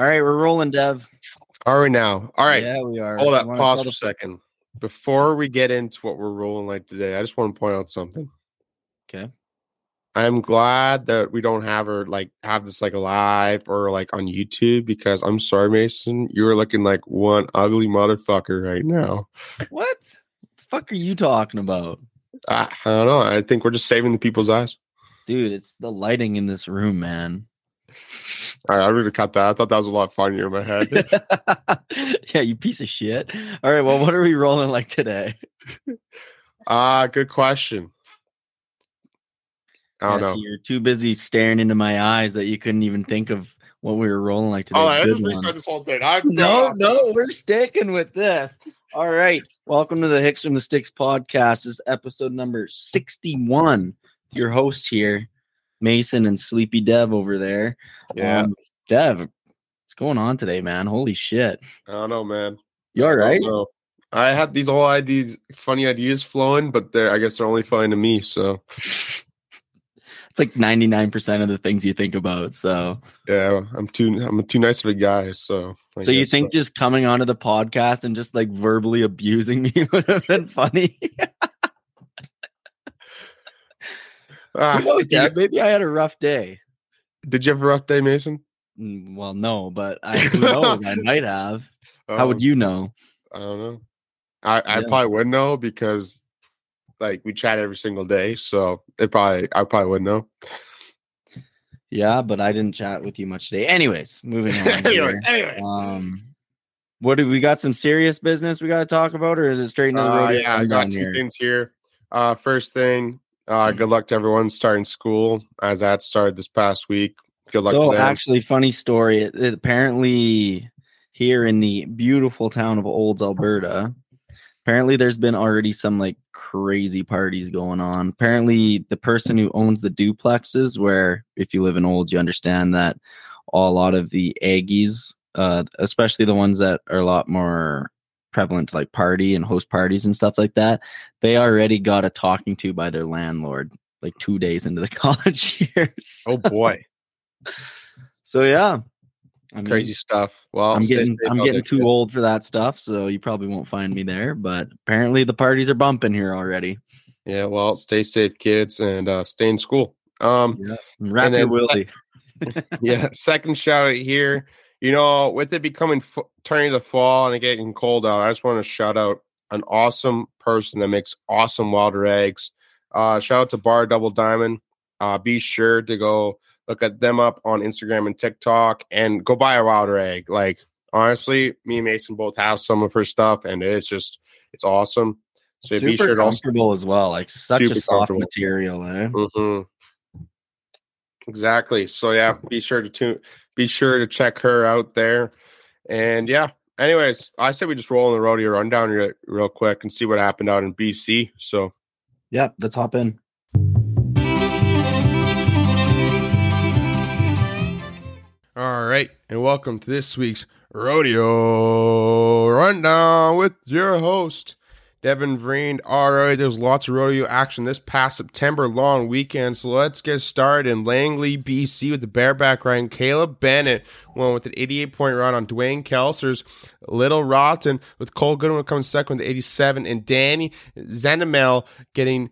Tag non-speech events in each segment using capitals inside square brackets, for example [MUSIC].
All right, we're rolling, Dev. Are we now? All right. Yeah, we are. Hold up. Pause for a second. Before we get into what we're rolling like today, I just want to point out something. Okay. I'm glad that we don't have her like have this like live or like on YouTube because I'm sorry, Mason, you are looking like one ugly motherfucker right now. What? The fuck are you talking about? I, I don't know. I think we're just saving the people's eyes. Dude, it's the lighting in this room, man. All right, I'm gonna cut that. I thought that was a lot funnier in my head. [LAUGHS] yeah, you piece of shit. All right, well, what are we rolling like today? [LAUGHS] Ah, good question. I don't Yeah, know. so you're too busy staring into my eyes that you couldn't even think of what we were rolling like today. Oh, I just one. restart this whole thing. I, [LAUGHS] No, no, we're sticking with this. All right. Welcome to the Hicks from the Sticks podcast. This is episode number 61. Your host here, Mason and Sleepy Dev over there. Yeah, Um, Dev, what's going on today, man? Holy shit. I don't know, man. You all I right? I had these whole ideas, funny ideas flowing, but they're I guess they're only funny to me. So [LAUGHS] It's like 99% of the things you think about. So, yeah, I'm too I'm too nice of a guy. So I so you think just coming onto the podcast and just like verbally abusing [LAUGHS] me would have been funny? [LAUGHS] uh, knows, did, you, Maybe I had a rough day. did you have a rough day, Mason? Mm, Well, no, but [LAUGHS] I who knows? I might have. How would Um, you know? I don't know. I I Yeah. probably wouldn't know because like we chat every single day. So it probably I probably wouldn't know. Yeah, but I didn't chat with you much today. Anyways, moving [LAUGHS] on. anyways, here. anyways. Um, what do we got? Some serious business we got to talk about, or is it straight into the Uh, yeah, I got two here? things here. Uh, first thing, uh, good luck to everyone starting school as that started this past week. Good luck So, to them. actually, funny story. It, it- apparently, here in the beautiful town of Olds, Alberta, apparently there's been already some like crazy parties going on. Apparently, the person who owns the duplexes, where if you live in Olds, you understand that a lot of the Aggies, uh, especially the ones that are a lot more prevalent to like party and host parties and stuff like that, they already got a talking to by their landlord like two days into the [LAUGHS] college years. oh boy, So yeah, I mean, crazy stuff. Well, I'm getting I'm getting too kid. old for that stuff, so you probably won't find me there. But apparently the parties are bumping here already. Yeah, well, stay safe, kids, and uh, stay in school. Um, your then- willy. [LAUGHS] yeah. Second shout out here. You know, with it becoming f- turning to fall and it getting cold out, I just want to shout out an awesome person that makes awesome wild rags. Uh, shout out to Bar Double Diamond. Uh, be sure to go look at them up on Instagram and TikTok and go buy a wild rag. Like honestly, me and Mason both have some of her stuff, and it's just it's awesome. So Super be sure to also comfortable as well. Like such a soft material, eh? hmm Exactly. So yeah, be sure to tune. Be sure to check her out there. And yeah. Anyways, I say we just roll in the rodeo rundown real, real quick and see what happened out in BC. So Yep, let's hop in. all right, and welcome to this week's rodeo rundown with your host. Devin Vreen. All right, there's lots of rodeo action this past September long weekend. So let's get started in Langley, BC with the bareback riding. Caleb Bennett won with an 88 point run on Duane Kesler's Little Rotten, with Cole Goodwin coming second with 87, and Danny Zendemel getting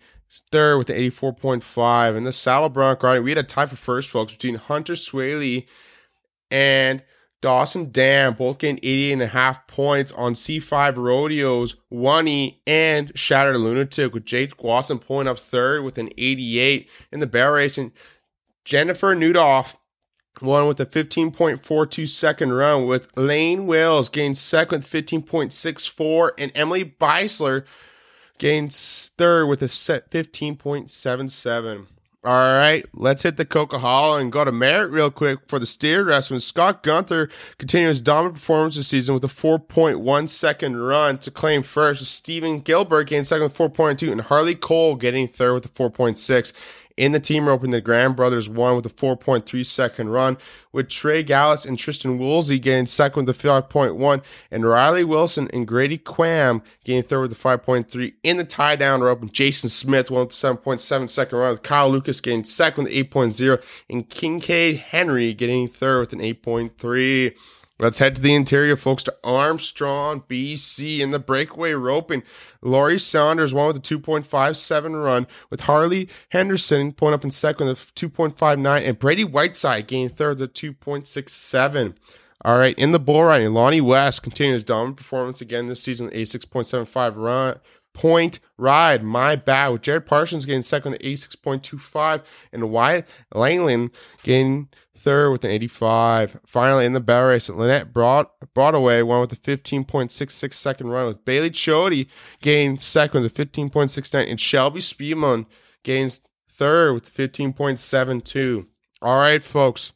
third with the 84.5. And the saddle bronc riding, we had a tie for first, folks, between Hunter Swaley and Dawson Dam both getting 88 and a half points on C5 Rodeos, Oney and Shattered Lunatic with Jake Watson pulling up third with an 88 in the barrel racing. Jennifer Nudoff won with a 15.42 second run with Lane Wells gained second with 15.64 and Emily Beisler gained third with a set 15.77. All right, let's hit the Coquihalla and go to Merritt real quick for the steer wrestling. Scott Guenthner continues dominant performance this season with a 4.1 second run to claim first. Stephen Gilbert getting second with 4.2 and Harley Cole getting third with a 4.6. In the team roping, the Graham brothers won with a 4.3 second run, with Trey Gallus and Tristan Woolsey getting second with a 5.1, and Riley Wilson and Grady Quam getting third with a 5.3. In the tie down rope, Jason Smith won with a 7.7 second run, with Kyle Lucas getting second with 8.0, and Kincaid Henry getting third with an 8.3. Let's head to the interior, folks, to Armstrong, BC, in the breakaway roping. Laurie Saunders won with a 2.57 run, with Harley Henderson pulling up in second with a 2.59, and Brady Whiteside gained third with a 2.67. All right, in the bull riding, Lonnie West continues his dominant performance again this season with a 6.75 run point ride. My bad. With Jared Parsons getting second with 86.25 and Wyatt Langland getting third with an 85. Finally, in the barrel race, Lynette Broad, Broadway won with a 15.66 second run with Bailey Chody getting second with a 15.69 and Shelby Speedman gains third with 15.72. All right, folks.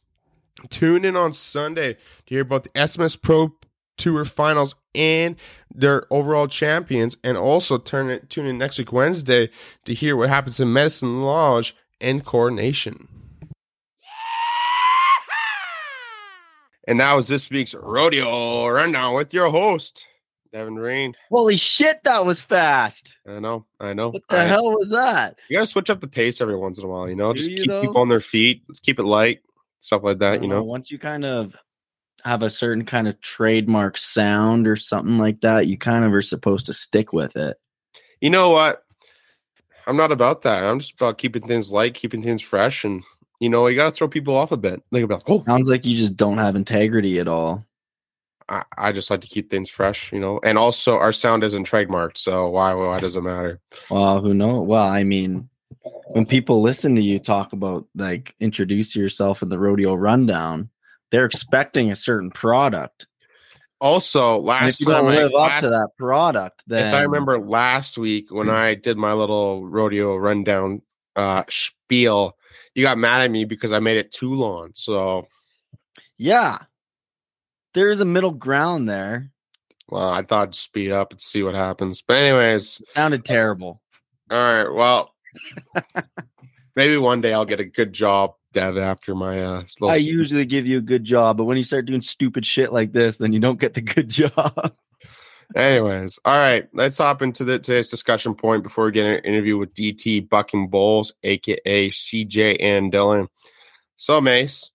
Tune in on Sunday to hear about the SMS Pro Tour Finals and their overall champions, and also turn it, tune in next week Wednesday to hear what happens in Medicine Lodge and Coronation. And that was this week's rodeo rundown with your host, Devin Rain. Holy shit, that was fast. I know, I know. What the I- hell was that? You gotta switch up the pace every once in a while, you know. Do Just you, keep though? people on their feet, keep it light, stuff like that. You know, know. once you kind of have a certain kind of trademark sound or something like that, you kind of are supposed to stick with it. You know what? I'm not about that. I'm just about keeping things light, keeping things fresh, and you know, you gotta throw people off a bit. Be like, oh, Sounds like you just don't have integrity at all. I, I just like to keep things fresh, you know. And also, our sound isn't trademarked, so why why does it matter? Well, who knows? Well, I mean, when people listen to you talk about like introduce yourself in the rodeo rundown, they're expecting a certain product. Also, last if you don't time, I, live up last- to that product, then if I remember last week when I did my little rodeo rundown uh spiel, you got mad at me because I made it too long. So, yeah, there is a middle ground there. well, I thought I'd speed up and see what happens. But anyways, sounded terrible. all right. Well, [LAUGHS] maybe one day I'll get a good job, After my uh I usually give you a good job, but when you start doing stupid shit like this, then you don't get the good [LAUGHS] job. Anyways, all right, let's hop into the today's discussion point before we get an interview with DT Bucking Bulls, aka CJ and Dylan. So, Mace,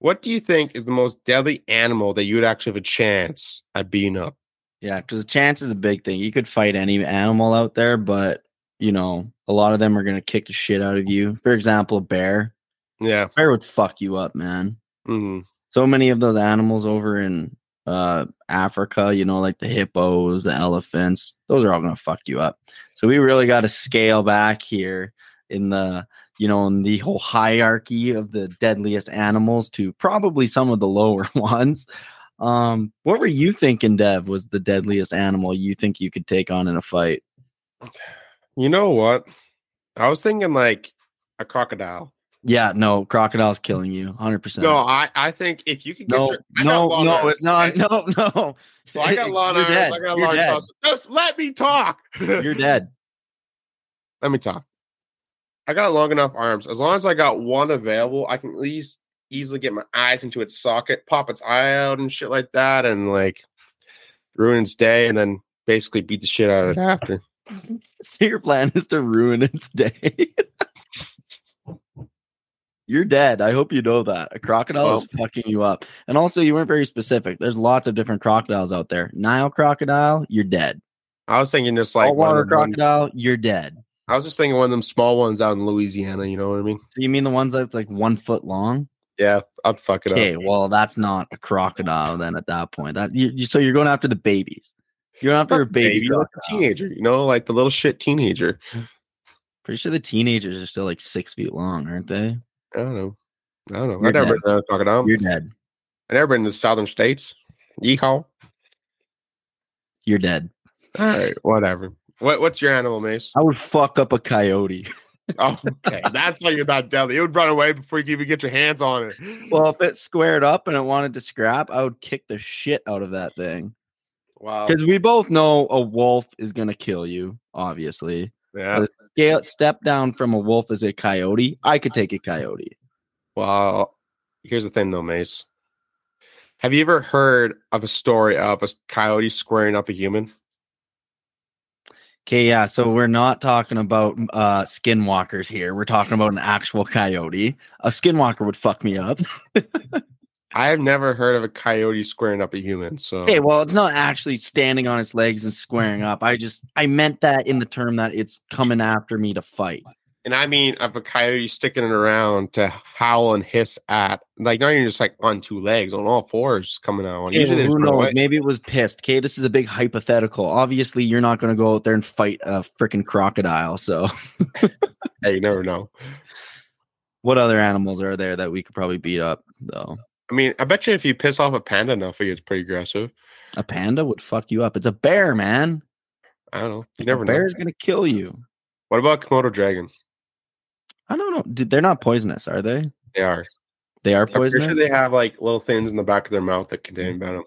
what do you think is the most deadly animal that you would actually have a chance at beating up? Yeah, because the chance is a big thing. You could fight any animal out there, but you know, a lot of them are gonna kick the shit out of you. For example, a bear. Yeah. bear would fuck you up, man. hmm So many of those animals over in uh Africa, you know, like the hippos, the elephants, those are all gonna fuck you up. So we really got to scale back here in the you know in the whole hierarchy of the deadliest animals to probably some of the lower [LAUGHS] ones. Um, what were you thinking, Dev, was the deadliest animal you think you could take on in a fight? You know what? I was thinking like a crocodile. Yeah, no, crocodile's killing you, hundred percent. No, I, I think if you could get no, your, [LAUGHS] no, no, it's not. No, no. So I got [LAUGHS] long arms. dead. I got You're long dead. Just let me talk. You're [LAUGHS] dead. let me talk. I got long enough arms. As long as I got one available, I can at least easily get my eyes into its socket, pop its eye out and shit like that, and like ruin its day, and then basically beat the shit out of it after. So your plan is to ruin its day. You're dead. I hope you know that. A crocodile is fucking you up. And also, you weren't very specific. There's lots of different crocodiles out there. Nile crocodile, you're dead. I was thinking just like of them ones- crocodile, you're dead. I was just thinking one of them small ones out in Louisiana. You know what I mean? So you mean the ones that's like one foot long? Yeah, I'd fuck it Okay, up. well, that's not a crocodile then at that point. That you, you- so you're going after the babies. You're going after a baby, baby, like a teenager. You know, like the little shit teenager. Pretty sure the teenagers are still like six feet long, aren't they? I don't know. I don't know. You're I've never dead. been to crocodile. You're dead. I've never been to the southern states. Yeehaw. You're dead. All right, whatever. What what's your animal, Mace? I would fuck up a coyote. Oh, okay. [LAUGHS] That's why you're not deadly. It would run away before you can even get your hands on it. Well, if it squared up and it wanted to scrap, I would kick the shit out of that thing. wow. Because we both know a wolf is gonna kill you, obviously. Yeah. Scale step down from a wolf as a coyote. I could take a coyote. Well, here's the thing though, Mace. Have you ever heard of a story of a coyote squaring up a human? Okay, yeah. So we're not talking about uh skinwalkers here. We're talking about an actual coyote. A skinwalker would fuck me up. [LAUGHS] I have never heard of a coyote squaring up a human. So Okay, well, it's not actually standing on its legs and squaring up. I just I meant that in the term that it's coming after me to fight. and I mean of a coyote sticking it around to howl and hiss at like not even just like on two legs, on all fours coming out. Okay, Usually who knows? Maybe it was pissed. Okay, this is a big hypothetical. Obviously, you're not going to go out there and fight a freaking crocodile. So, [LAUGHS] Hey, you never know. what other animals are there that we could probably beat up? Though I mean, I bet you if you piss off a panda enough, it gets pretty aggressive. a panda would fuck you up. It's a bear, man. I don't know. You never a know. bear's going to kill you. What about Komodo dragon? I don't know. Dude, They're not poisonous, are they? They are. They are I'm pretty poisonous. sure they have like little things in the back of their mouth that contain mm. venom.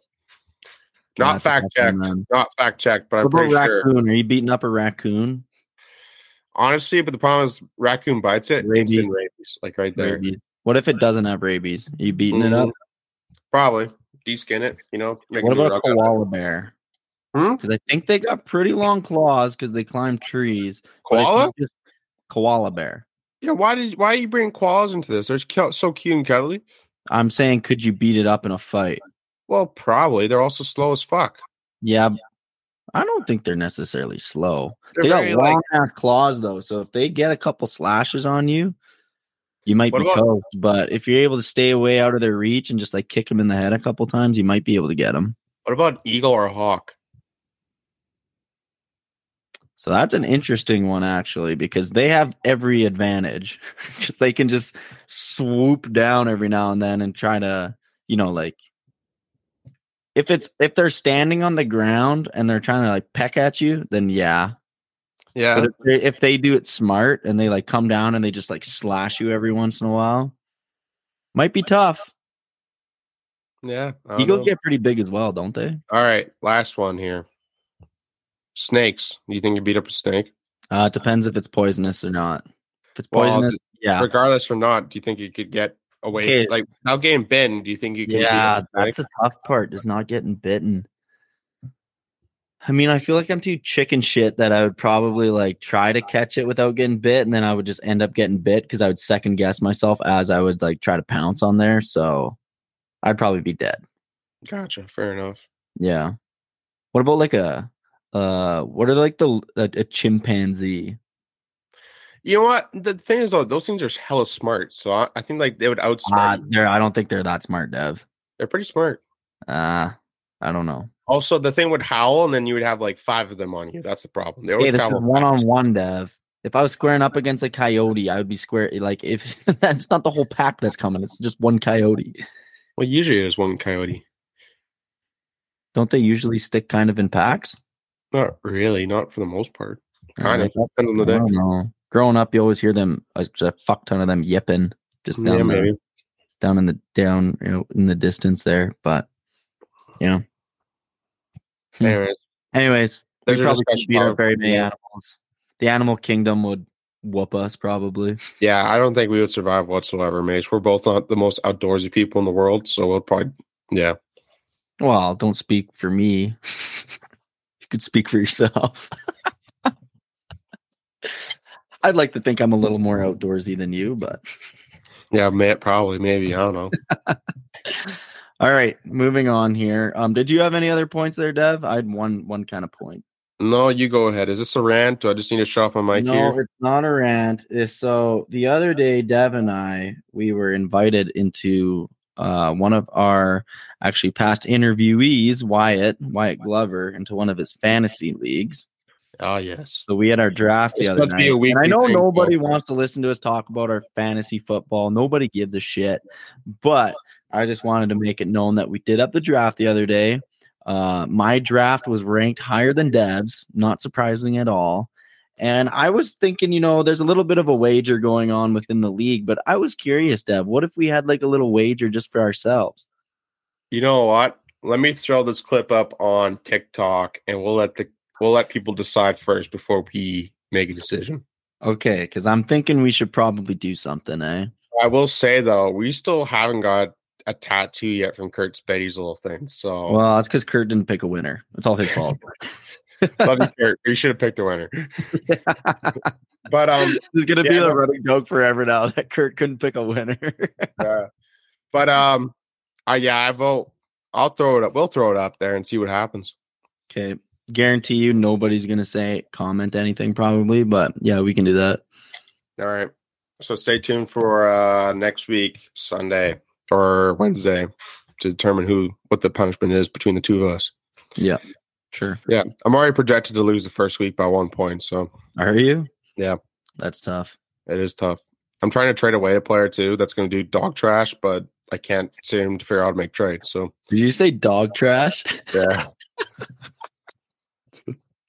Not fact checked. Not fact checked, but I'm What pretty sure. raccoon? Are you beating up a raccoon? Honestly, but the problem is raccoon bites it. Rabies. Instant rabies, like right there. Rabies. What if it doesn't have rabies? Are you beating it up? Mhm. Probably deskin it. You know. make What about a rug out of it. koala bear? Hmm? Because I think they got pretty long claws because they climb trees. koala? koala bear. Yeah. Why did why are you bringing koalas into this? They're so cute and cuddly. I'm saying, could you beat it up in a fight? Well, probably. They're also slow as fuck. Yeah, I don't think they're necessarily slow. They're they got long like ass claws though, so if they get a couple slashes on you, you might What be about-. But if you're able to stay away out of their reach and just like kick them in the head a couple times, you might be able to get them. what about eagle or hawk? So that's an interesting one actually because they have every advantage [LAUGHS] because they can just swoop down every now and then and try to, you know, like if it's if they're standing on the ground and they're trying to like peck at you, then yeah. Yeah. But if they, if they do it smart and they like come down and they just like slash you every once in a while, might be tough. yeah. Eagles know. get pretty big as well, don't they? All right. Last one here. Snakes. Do you think you beat up a snake? Uh, it depends if it's poisonous or not. If it's poisonous, d- yeah, Regardless or not, do you think you could get away? Okay. Like without getting bitten, do you think you can? beat Yeah, up a snake? that's the tough part, is not getting bitten. I mean, I feel like I'm too chicken shit that I would probably like try to catch it without getting bit, and then I would just end up getting bit because I would second guess myself as I would like try to pounce on there. So I'd probably be dead. Gotcha. Fair enough. Yeah. What about like a uh what are like the a, a chimpanzee? You know what? The thing is, though, those things are hella smart. So I, I think like they would outsmart. Uh, I don't think they're that smart, Dev. They're pretty smart. Uh I don't know. Also, the thing would howl, and then you would have like five of them on you. That's the problem. They Hey, always howl. one on one, Dev. If I was squaring up against a coyote, I would be square. Like if [LAUGHS] that's not the whole pack that's coming, it's just one coyote. Well, usually there's one coyote. Don't they usually stick kind of in packs? Not really. Not for the most part. Uh, Kind of depends on the day. Growing up, you always hear them a, a fuck ton of them yipping just down Yeah, the- maybe. down in the down you know in the distance there. But you know. Hmm. Anyways, anyways, There's we probably could beat up very many yeah. animals. The animal kingdom would whoop us probably. yeah, I don't think we would survive whatsoever, Mace. We're both not the most outdoorsy people in the world, so we'll probably, yeah. Well, don't speak for me. [LAUGHS] you could speak for yourself. [LAUGHS] I'd like to think I'm a little more outdoorsy than you, but Yeah, may, probably, maybe. I don't know. [LAUGHS] all right, moving on here. Um, did you have any other points there, Dev? I had one one kind of point. No, you go ahead. Is this a rant? Do I just need to shut off my mic no, here? it's not a rant. It's so the other day, Dev and I, we were invited into uh, one of our actually past interviewees, Wyatt Wyatt Glover, into one of his fantasy leagues. Oh, yes. So we had our draft It's the other night. And I know nobody so- wants to listen to us talk about our fantasy football. Nobody gives a shit. But I just wanted to make it known that we did up the draft the other day. Uh, my draft was ranked higher than Dev's, not surprising at all. And I was thinking, you know, there's a little bit of a wager going on within the league, but I was curious, Dev, what if we had like a little wager just for ourselves? You know what? Let me throw this clip up on TikTok, and we'll let the we'll let people decide first before we make a decision. Okay, because I'm thinking we should probably do something, eh? I will say though, we still haven't got a tattoo yet from Kurt Spetty's little thing. So Well, that's because Kurt didn't pick a winner. It's all his [LAUGHS] fault. love you, Kurt. [LAUGHS] You should have picked a winner. [LAUGHS] But um, it's gonna be Yeah, a no- running joke forever now that Kurt couldn't pick a winner. uh, but um, Uh, yeah, I vote. I'll throw it up. We'll throw it up there and see what happens. Okay. Guarantee you nobody's gonna say comment anything probably, but yeah, we can do that. All right. So stay tuned for uh next week, Sunday or Wednesday, to determine who what the punishment is between the two of us. Yeah. Sure. Yeah. I'm already projected to lose the first week by one point, so Are you? Yeah. That's tough. it is tough. I'm trying to trade away a player too that's gonna do dog trash, but I can't seem to figure out how to make trades. So Did you say dog trash? yeah. [LAUGHS]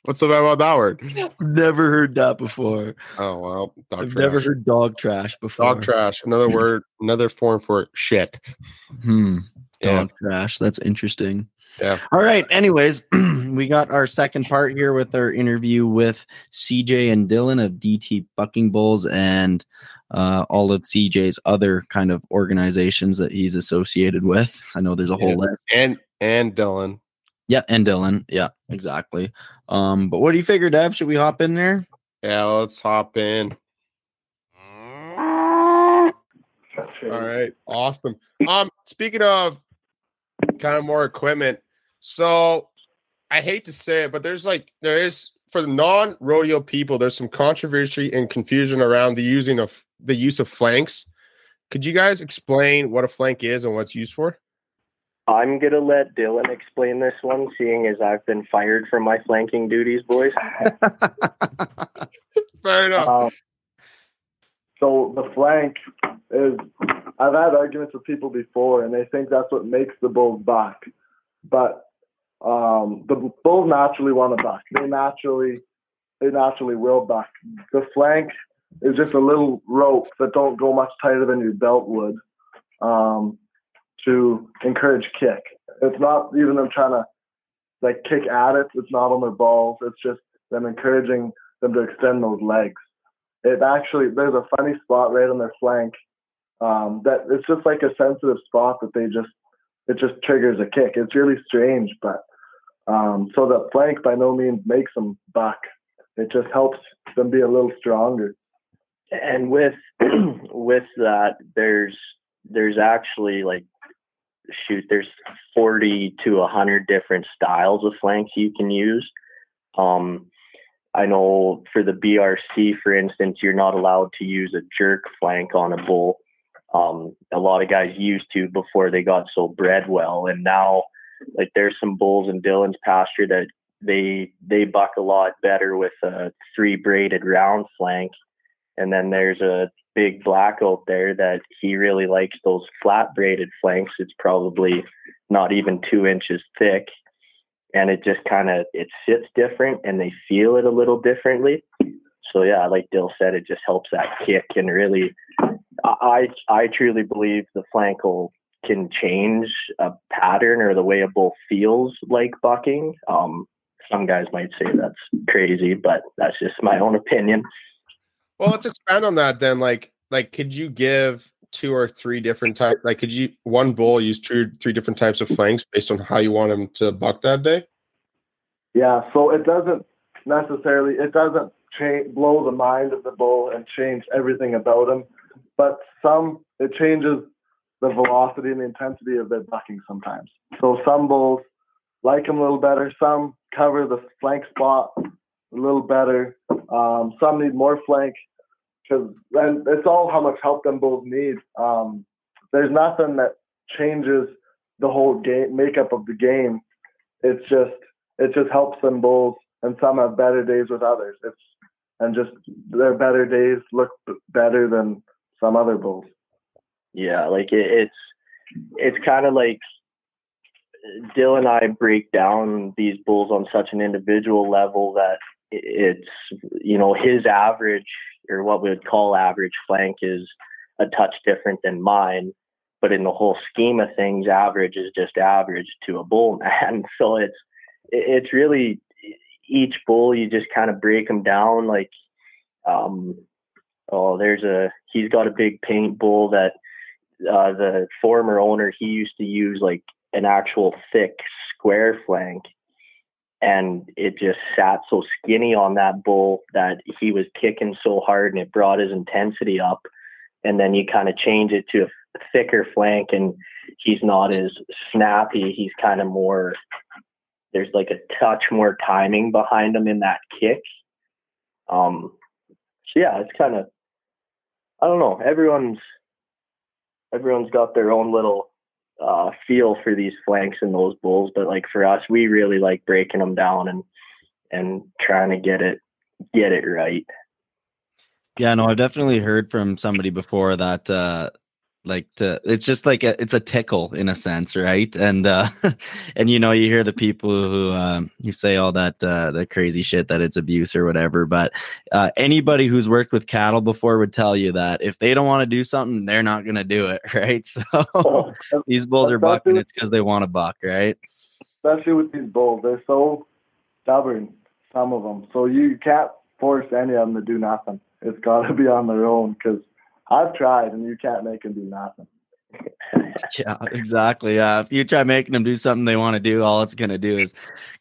What's so bad about that word? never heard that before. Oh well, dog I've trash. never heard dog trash before. dog trash. Another [LAUGHS] word, another form for shit. Hmm. Yeah. Dog trash. That's interesting. Yeah. All right. Anyways, [CLEARS THROAT] we got our second part here with our interview with CJ and Dylan of DT Bucking Bulls and uh, all of CJ's other kind of organizations that he's associated with. I know there's a whole Yeah. list. And and Dylan. Yeah, and Dylan. Yeah, exactly. Um, but what do you figure, Dev? Should we hop in there? Yeah, let's hop in. All right, awesome. Um, speaking of kind of more equipment, so I hate to say it, but there's like there is for the non-rodeo people, there's some controversy and confusion around the using of the use of flanks. Could you guys explain what a flank is and what's used for? I'm gonna let Dylan explain this one, seeing as I've been fired from my flanking duties, boys. [LAUGHS] Fair enough. Um, so the flank is, I've had arguments with people before, and they think that's what makes the bulls buck. But um, the bulls naturally want to buck. They naturally, they naturally will buck. The flank is just a little rope that don't go much tighter than your belt would um, to encourage kick. It's not even them trying to like kick at it. It's not on their balls. It's just them encouraging them to extend those legs it actually there's a funny spot right on their flank um, that it's just like a sensitive spot that they just it just triggers a kick. It's really strange, but um, so the flank by no means makes them buck. It just helps them be a little stronger. And with [CLEARS THROAT] with that, there's there's actually like shoot, there's 40 to 100 different styles of flanks you can use. Um, I know for the BRC, for instance, you're not allowed to use a jerk flank on a bull. Um, a lot of guys used to before they got so bred well, and now like there's some bulls in Dylan's pasture that they they buck a lot better with a three braided round flank, and then there's a big black out there that he really likes those flat braided flanks. It's probably not even two inches thick, and it just kind of it sits different and they feel it a little differently. So yeah like dill said it just helps that kick and really i i truly believe the flankle can change a pattern or the way a bull feels like bucking. Um some guys might say that's crazy but that's just my own opinion Well, let's expand on that then. Like, like, could you give two or three different types? Like, could you one bull use two, three different types of flanks based on how you want him to buck that day? Yeah, so it doesn't necessarily it doesn't change blow the mind of the bull and change everything about him, but some it changes the velocity and the intensity of their bucking sometimes. So some bulls like him a little better, some cover the flank spot a little better, um, some need more flank because it's all how much help them bulls need. Um, there's nothing that changes the whole game makeup of the game. It's just it just helps them bulls, and some have better days with others. It's and just their better days look better than some other bulls. Yeah, like it, it's it's kind of like Dill and I break down these bulls on such an individual level that it's you know his average or what we would call average flank is a touch different than mine, but in the whole scheme of things, average is just average to a bull [LAUGHS] man. So it's it's really each bull you just kind of break them down like um oh there's a he's got a big paint bull that uh, the former owner he used to use like an actual thick square flank and it just sat so skinny on that bull that he was kicking so hard and it brought his intensity up and then you kind of change it to a thicker flank and he's not as snappy. He's kind of more. There's like a touch more timing behind him in that kick. Um, so yeah, it's kind of. I don't know. Everyone's everyone's got their own little uh, feel for these flanks and those bulls, but like for us, we really like breaking them down and and trying to get it get it right. Yeah, no, I've definitely heard from somebody before that uh like to it's just like a, it's a tickle in a sense right? And uh [LAUGHS] and you know you hear the people who um you say all that uh the crazy shit that it's abuse or whatever but uh anybody who's worked with cattle before would tell you that if they don't want to do something they're not going to do it [LAUGHS] right? So [LAUGHS] these bulls are bucking it's because they want to buck right? Especially with these bulls they're so stubborn some of them so you can't force any of them to do nothing. It's got to be on their own because I've tried, and you can't make them do nothing. [LAUGHS] yeah, exactly. Yeah, if you try making them do something they want to do, all it's going to do is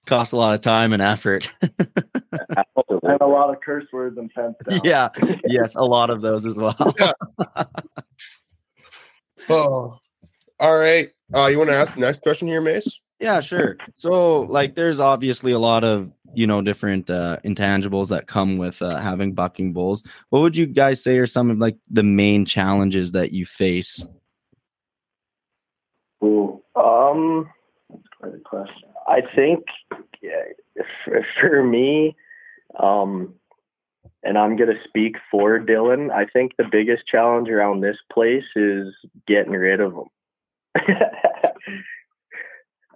cost a lot of time and effort. [LAUGHS] and a lot of curse words and fence [LAUGHS] down. Yeah, yes, a lot of those as well. Yeah. oh, all right. Uh, you want to ask the next question here, Mace? Yeah, sure. So, like, there's obviously a lot of you know different uh, intangibles that come with uh, having bucking bulls. What would you guys say are some of like the main challenges that you face? Ooh, um, a question. I think yeah, [LAUGHS] for me, um, and I'm going to speak for Dylan. I think the biggest challenge around this place is getting rid of them. [LAUGHS]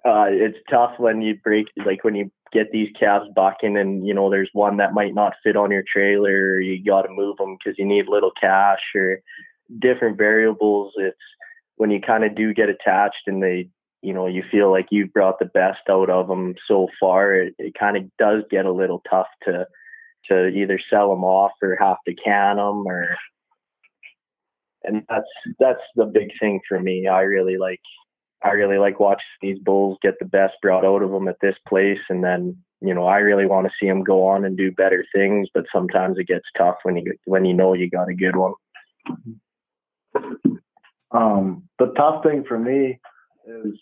uh, it's tough when you break, like when you get these calves bucking and you know there's one that might not fit on your trailer you got to move them because you need little cash or different variables. It's when you kind of do get attached and they you know you feel like you've brought the best out of them so far it, it kind of does get a little tough to to either sell them off or have to can them or and that's that's the big thing for me. I really like I really like watching these bulls get the best brought out of them at this place, and then you know I really want to see them go on and do better things. But sometimes it gets tough when you when you know you got a good one. Um, the tough thing for me is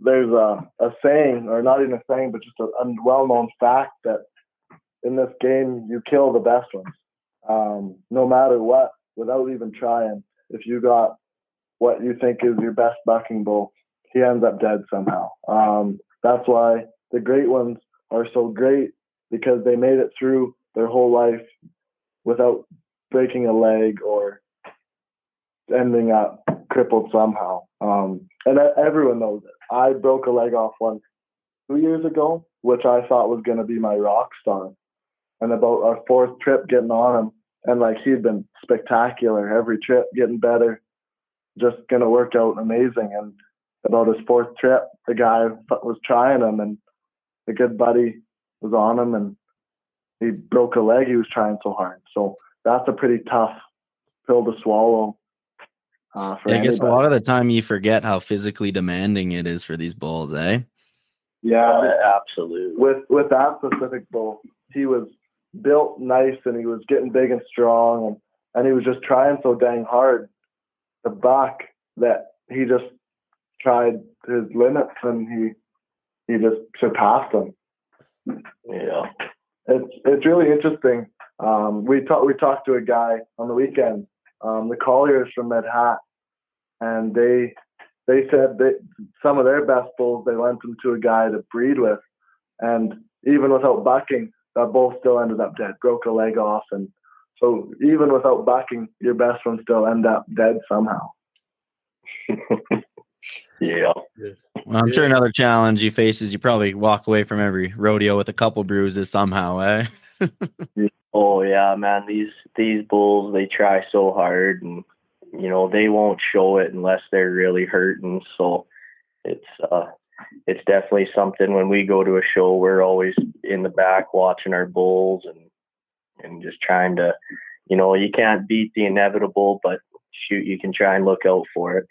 there's a, a saying, or not even a saying, but just a, a well-known fact that in this game you kill the best ones, um, no matter what, without even trying. If you got what you think is your best bucking bull, he ends up dead somehow. Um, that's why the great ones are so great because they made it through their whole life without breaking a leg or ending up crippled somehow. Um, and everyone knows it. I broke a leg off one two years ago, which I thought was going to be my rock star. And about our fourth trip getting on him, and like he'd been spectacular every trip, getting better just going to work out amazing. And about his fourth trip, the guy was trying him, and the good buddy was on him, and he broke a leg. He was trying so hard. So that's a pretty tough pill to swallow. Uh, yeah, I guess anybody. a lot of the time you forget how physically demanding it is for these bulls, eh? Yeah, absolutely. With with that specific bull, he was built nice and he was getting big and strong, and and he was just trying so dang hard the back that he just tried his limits and he he just surpassed them. Yeah, it's it's really interesting. Um, we talked we talked to a guy on the weekend, um, the Colliers from Med Hat, and they they said that some of their best bulls they lent them to a guy to breed with, and even without bucking, that bull still ended up dead, broke a leg off, and so even without backing, your best one still end up dead somehow. [LAUGHS] yeah. Well, I'm sure another challenge you face is you probably walk away from every rodeo with a couple bruises somehow, eh? [LAUGHS] oh yeah, man. These these bulls they try so hard and you know, they won't show it unless they're really hurting. So it's uh it's definitely something when we go to a show we're always in the back watching our bulls and and just trying to, you know, you can't beat the inevitable, but shoot, you can try and look out for it.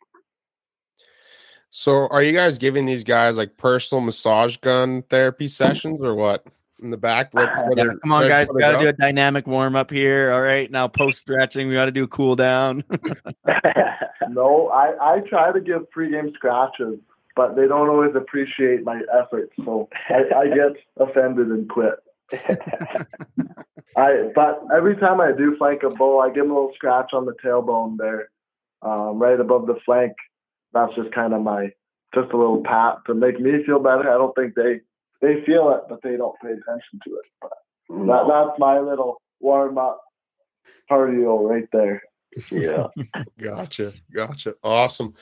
So, are you guys giving these guys like personal massage gun therapy sessions or what? in the back. Right before ah, Yeah, come on, guys. We got to do a dynamic warm up here. All right. Now, post stretching, we got to do a cool down. [LAUGHS] No, I, I try to give pregame scratches, but they don't always appreciate my efforts, so I, I get offended and quit. [LAUGHS] I but every time I do flank a bull, I give him a little scratch on the tailbone there, um, right above the flank. That's just kind of my just a little pat to make me feel better. I don't think they they feel it, but they don't pay attention to it. But that, that's my little warm up cardio right there. yeah. [LAUGHS] Gotcha. Gotcha. Awesome.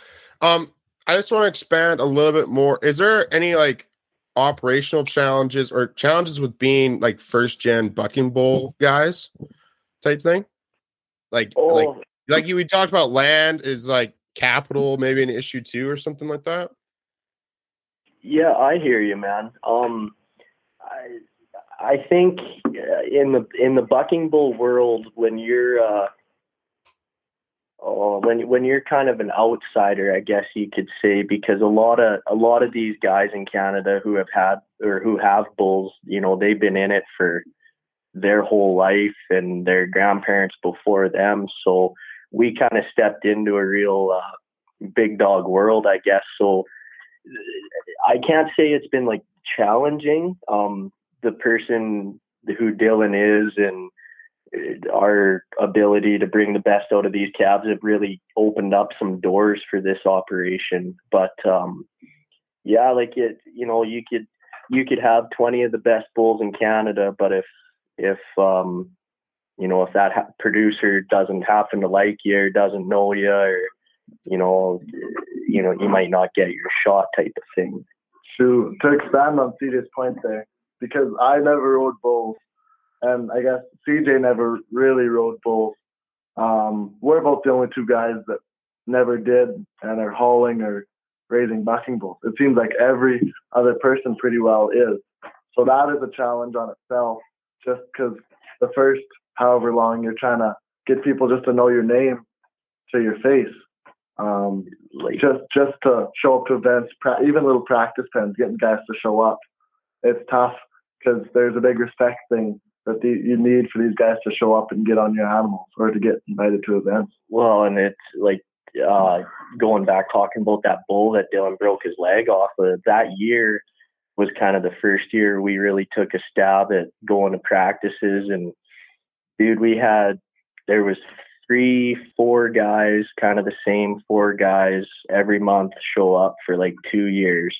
Um, I just want to expand a little bit more. Is there any like operational challenges or challenges with being like first gen bucking bull guys type thing? Like like Oh, like you we talked about land is like capital maybe an issue too or something like that. Yeah, I hear you, man. Um, I I think uh, in the in the bucking bull world, when you're uh, oh, when when you're kind of an outsider, I guess you could say, because a lot of a lot of these guys in Canada who have had or who have bulls, you know, they've been in it for their whole life and their grandparents before them. So we kind of stepped into a real uh, big dog world, I guess. So I can't say it's been like challenging. Um, the person who Dylan is and our ability to bring the best out of these calves have really opened up some doors for this operation. But um, yeah, like it, you know, you could you could have 20 of the best bulls in Canada, but if if um, you know if that ha- producer doesn't happen to like you or doesn't know you or you know you know you might not get your shot type of thing. to to expand on CJ's point there, because I never rode bulls, and I guess CJ never really rode bulls. Um, we're both the only two guys that never did and are hauling or raising bucking bulls. It seems like every other person pretty well is. So that is a challenge on itself, just because the first however long you're trying to get people just to know your name to your face. Um, just just to show up to events, pra- even little practice pens, getting guys to show up. It's tough because there's a big respect thing that the, you need for these guys to show up and get on your animals or to get invited to events. Well, and it's like uh, going back talking about that bull that Dylan broke his leg off of. That year was kind of the first year we really took a stab at going to practices. And dude, we had there was three, four guys, kind of the same four guys every month show up for like two years.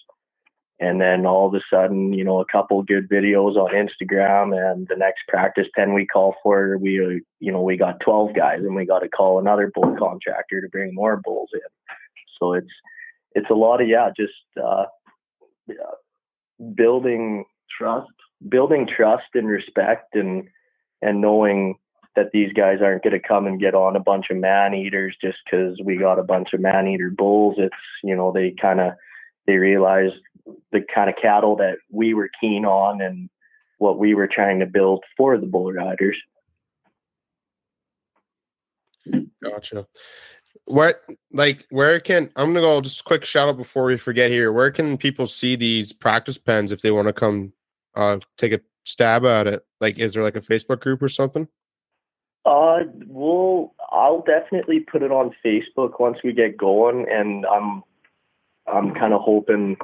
And then all of a sudden, you know, a couple good videos on Instagram, and the next practice pen we call for, we, uh, you know, we got 12 guys, and we got to call another bull contractor to bring more bulls in. So it's it's a lot of yeah, just uh, building Trust. building trust and respect, and and knowing that these guys aren't going to come and get on a bunch of man eaters just because we got a bunch of man eater bulls. It's you know they kind of they realized the kind of cattle that we were keen on and what we were trying to build for the bull riders. Gotcha. What like where can I'm gonna go just a quick shout out before we forget here. Where can people see these practice pens if they want to come uh take a stab at it? Like is there like a Facebook group or something? Uh, we'll I'll definitely put it on Facebook once we get going, and I'm I'm kind of hoping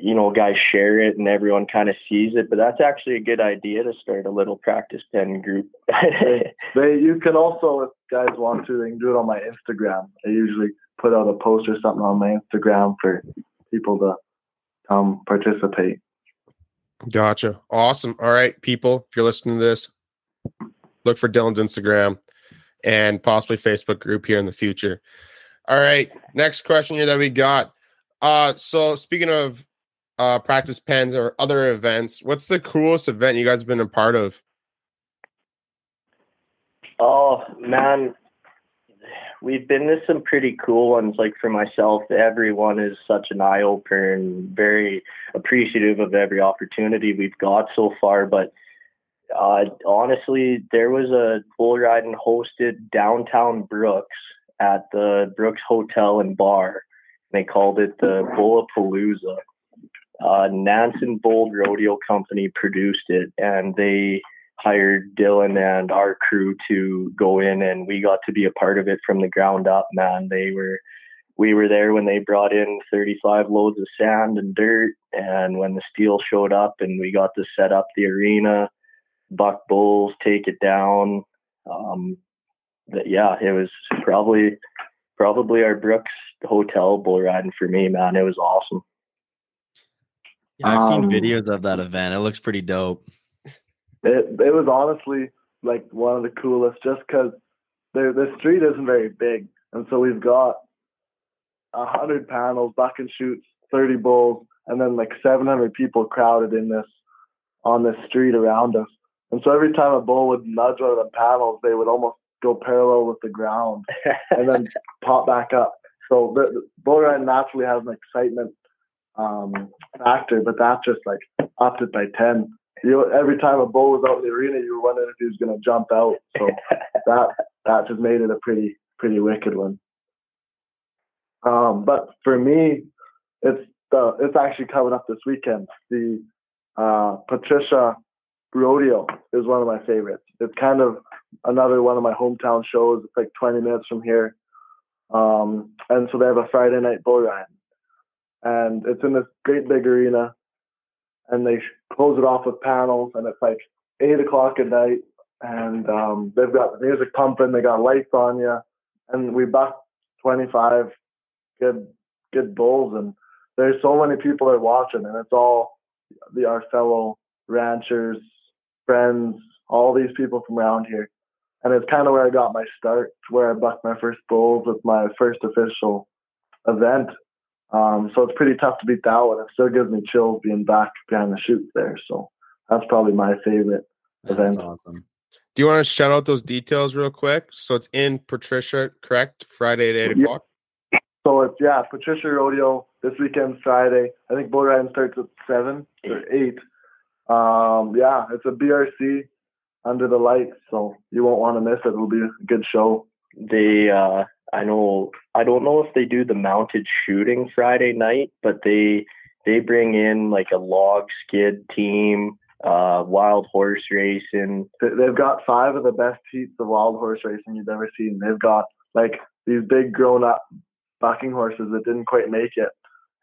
you know guys share it and everyone kind of sees it. But that's actually a good idea to start a little practice pen group. [LAUGHS] They you can also if guys want to, they can do it on my Instagram. I usually put out a post or something on my Instagram for people to um participate. Gotcha. Awesome. All right, people, if you're listening to this, look for Dylan's Instagram and possibly Facebook group here in the future. All right. Next question here that we got. Uh so speaking of uh practice pens or other events, what's the coolest event you guys have been a part of? Oh man, we've been to some pretty cool ones. Like for myself, everyone is such an eye opener and very appreciative of every opportunity we've got so far. But uh, honestly, there was a bull riding hosted downtown Brooks at the Brooks Hotel and Bar. They called it the Bullapalooza. uh, Nansen Bold Rodeo Company produced it, and they hired Dylan and our crew to go in, and we got to be a part of it from the ground up. Man, they were we were there when they brought in 35 loads of sand and dirt, and when the steel showed up, and we got to set up the arena, buck bulls, take it down. Um, that yeah, it was probably probably our Brooks Hotel bull riding for me, man. It was awesome. Yeah, I've seen Um, videos of that event. It looks pretty dope. It it was honestly like one of the coolest, just because the the street isn't very big, and so we've got a hundred panels, buck and shoots, thirty bulls, and then like seven hundred people crowded in this on this street around us. And so every time a bull would nudge one of the panels, they would almost go parallel with the ground [LAUGHS] and then pop back up. So the, the bull riding naturally has an excitement um, factor, but that just like upped it by ten. You know, every time a bull was out in the arena, you were wondering if he was going to jump out. So [LAUGHS] that that just made it a pretty pretty wicked one. Um, but for me, it's the it's actually coming up this weekend. The uh, Patricia Rodeo is one of my favorites. It's kind of another one of my hometown shows. It's like 20 minutes from here. Um, and so they have a Friday night bull ride. And it's in this great big arena. And they close it off with panels. And it's like 8 o'clock at night. And um, they've got the music pumping. They got lights on you. And we buck 25 good good bulls. And there's so many people that are watching. And it's all the our fellow ranchers, friends, all these people from around here. And it's kind of where I got my start, where I bucked my first bulls with my first official event. Um, so it's pretty tough to beat that one. It still gives me chills being back behind the chutes there. So that's probably my favorite That's event. awesome. Do you want to shout out those details real quick? So it's in Patricia, correct? Friday at eight Yeah. o'clock. So it's yeah, Patricia Rodeo this weekend Friday. I think bull riding starts at seven or eight. Um, yeah, it's a BRC under the lights, so you won't want to miss it. It'll be a good show. they uh I know I don't know if they do the mounted shooting Friday night, but they they bring in like a log skid team, uh wild horse racing. They- They've got five of the best heats of wild horse racing you've ever seen. They've got like these big grown up bucking horses that didn't quite make it,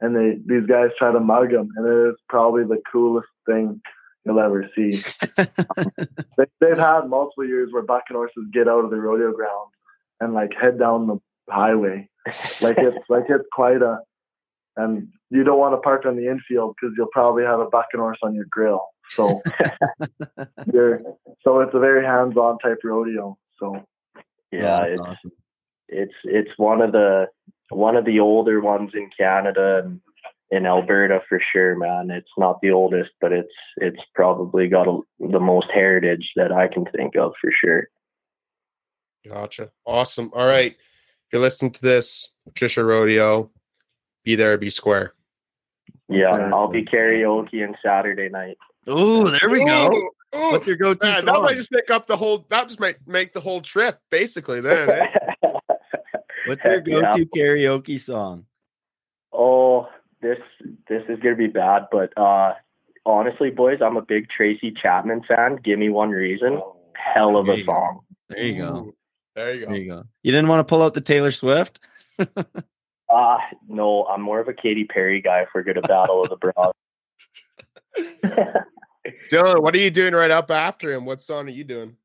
and they these guys try to mug them, and it is probably the coolest thing you'll ever see. [LAUGHS] they, they've had multiple years where bucking horses get out of the rodeo ground and like head down the highway. Like it's like it's quite a, and you don't want to park on the infield because you'll probably have a bucking horse on your grill. So [LAUGHS] you're so it's a very hands-on type rodeo. So Yeah, it's awesome. it's it's one of the one of the older ones in Canada and in Alberta for sure, man. It's not the oldest, but it's it's probably got a, the most heritage that I can think of for sure. Gotcha. Awesome. All right. If you're listening to this, Patricia Rodeo, be there, be square. Yeah, Exactly. I'll be karaoke on Saturday night. Oh, there we go. Ooh, ooh. What's your go-to Man, that might just make up the whole. That just might make the whole trip, basically. Then eh? [LAUGHS] What's your go-to karaoke song? Oh, this this is gonna be bad, but uh honestly, boys, I'm a big Tracy Chapman fan. Give me one reason. Hell of a you go. song. There you go. There you go. There you go. You didn't want to pull out the Taylor Swift? [LAUGHS] Uh no, I'm more of a Katy Perry guy if we're gonna battle of the broad. [LAUGHS] [LAUGHS] Dylan, what are you doing right up after him? What song are you doing?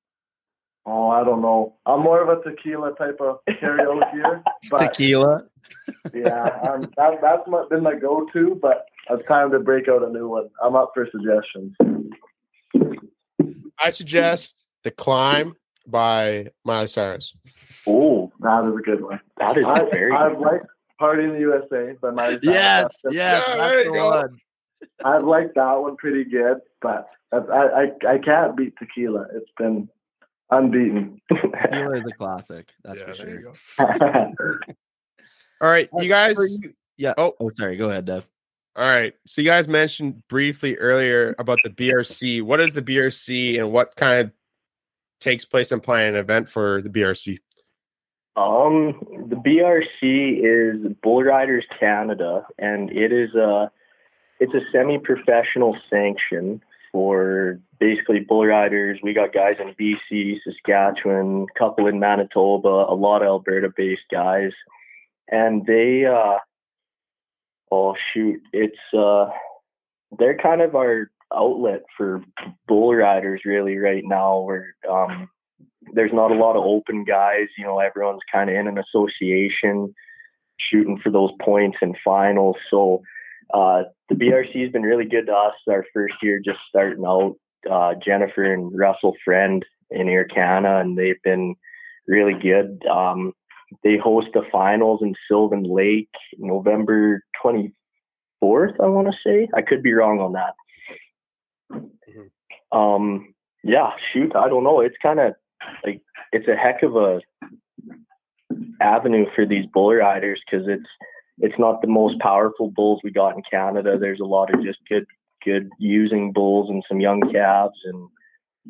Oh, I don't know. I'm more of a tequila type of karaoke, [LAUGHS] but Tequila. yeah, um, that, that's my, been my go-to. But it's time to break out a new one. I'm up for suggestions. I suggest "The Climb" by Miley Cyrus. oh, That is a good one. that is I, very I've liked "Party in the USA" by Miley Cyrus. Yes, That's- yes, Yeah, that's there you the go. one. I've liked that one pretty good, but I, I I can't beat tequila. It's been unbeaten. Tequila is a classic. That's Yeah, for sure. [LAUGHS] All right, you guys. Yeah. Oh. Oh, sorry. Go ahead, Dev. All right. So you guys mentioned briefly earlier about the BRC. What is the BRC and what kind of takes place in planning an event for the BRC? Um, the BRC is Bull Riders Canada, and it is a it's a semi-professional sanction for basically bull riders. We got guys in BC, Saskatchewan, a couple in Manitoba, a lot of Alberta-based guys, and they. Uh, oh shoot, it's uh, they're kind of our outlet for bull riders really right now. Where um, there's not a lot of open guys. You know, everyone's kind of in an association shooting for those points and finals. So uh, the BRC has been really good to us. Our first year just starting out. Uh, Jennifer and Russell Friend in Air Canada, and they've been really good. Um, they host the finals in Sylvan Lake November 24th, I want to say. I could be wrong on that. Mm-hmm. Um, yeah, shoot, I don't know. It's kind of like it's a heck of a avenue for these bull riders because it's it's not the most powerful bulls we got in Canada. There's a lot of just good good using bulls and some young calves and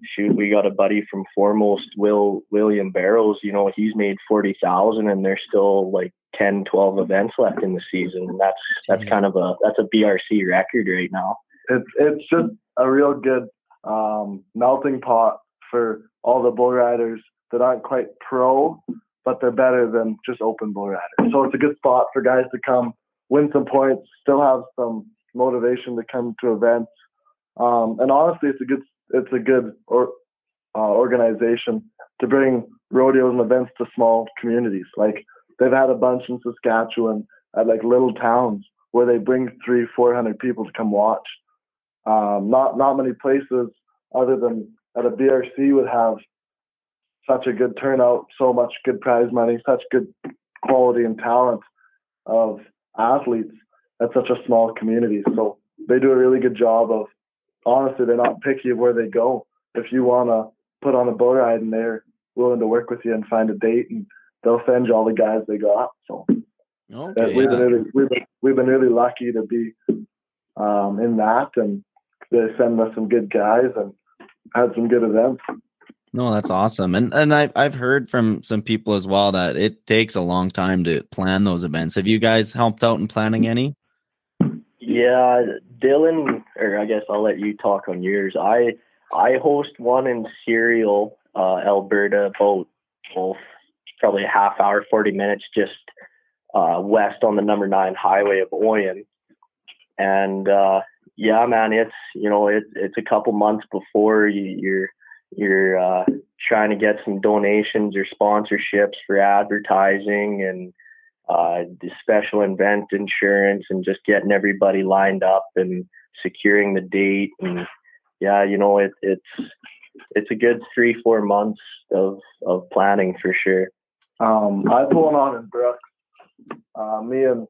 shoot, we got a buddy from Foremost, Will William Barrows. You know, he's made forty thousand, and there's still like 10, 12 events left in the season, and that's that's kind of a that's a BRC record right now. It's it's just a real good um, melting pot for all the bull riders that aren't quite pro, but they're better than just open bull riders. So it's a good spot for guys to come win some points, still have some motivation to come to events. Um, and honestly, it's a good it's a good or, uh, organization to bring rodeos and events to small communities. Like they've had a bunch in Saskatchewan at like little towns where they bring three, four hundred people to come watch. Um, not not many places other than at a BRC would have such a good turnout, so much good prize money, such good quality and talent of athletes at such a small community. So they do a really good job of honestly they're not picky of where they go. If you wanna put on a boat ride and they're willing to work with you and find a date and they'll send you all the guys they got. So okay, we've been really we've been, we've been really lucky to be um, in that and they send us some good guys and had some good events. No, that's awesome. And and I've I've heard from some people as well that it takes a long time to plan those events. Have you guys helped out in planning any? Yeah, Dylan, or I guess I'll let you talk on yours. I I host one in Cereal, uh, Alberta, about well, probably a half hour, forty minutes, just uh, west on the number nine highway of Oyen. And uh, yeah, man, it's you know it's it's a couple months before you, you're you're uh, trying to get some donations or sponsorships for advertising and uh, the special event insurance and just getting everybody lined up and securing the date and yeah, you know it, it's it's a good three four months of of planning for sure. Um, I put one on in Brooks. Uh, me and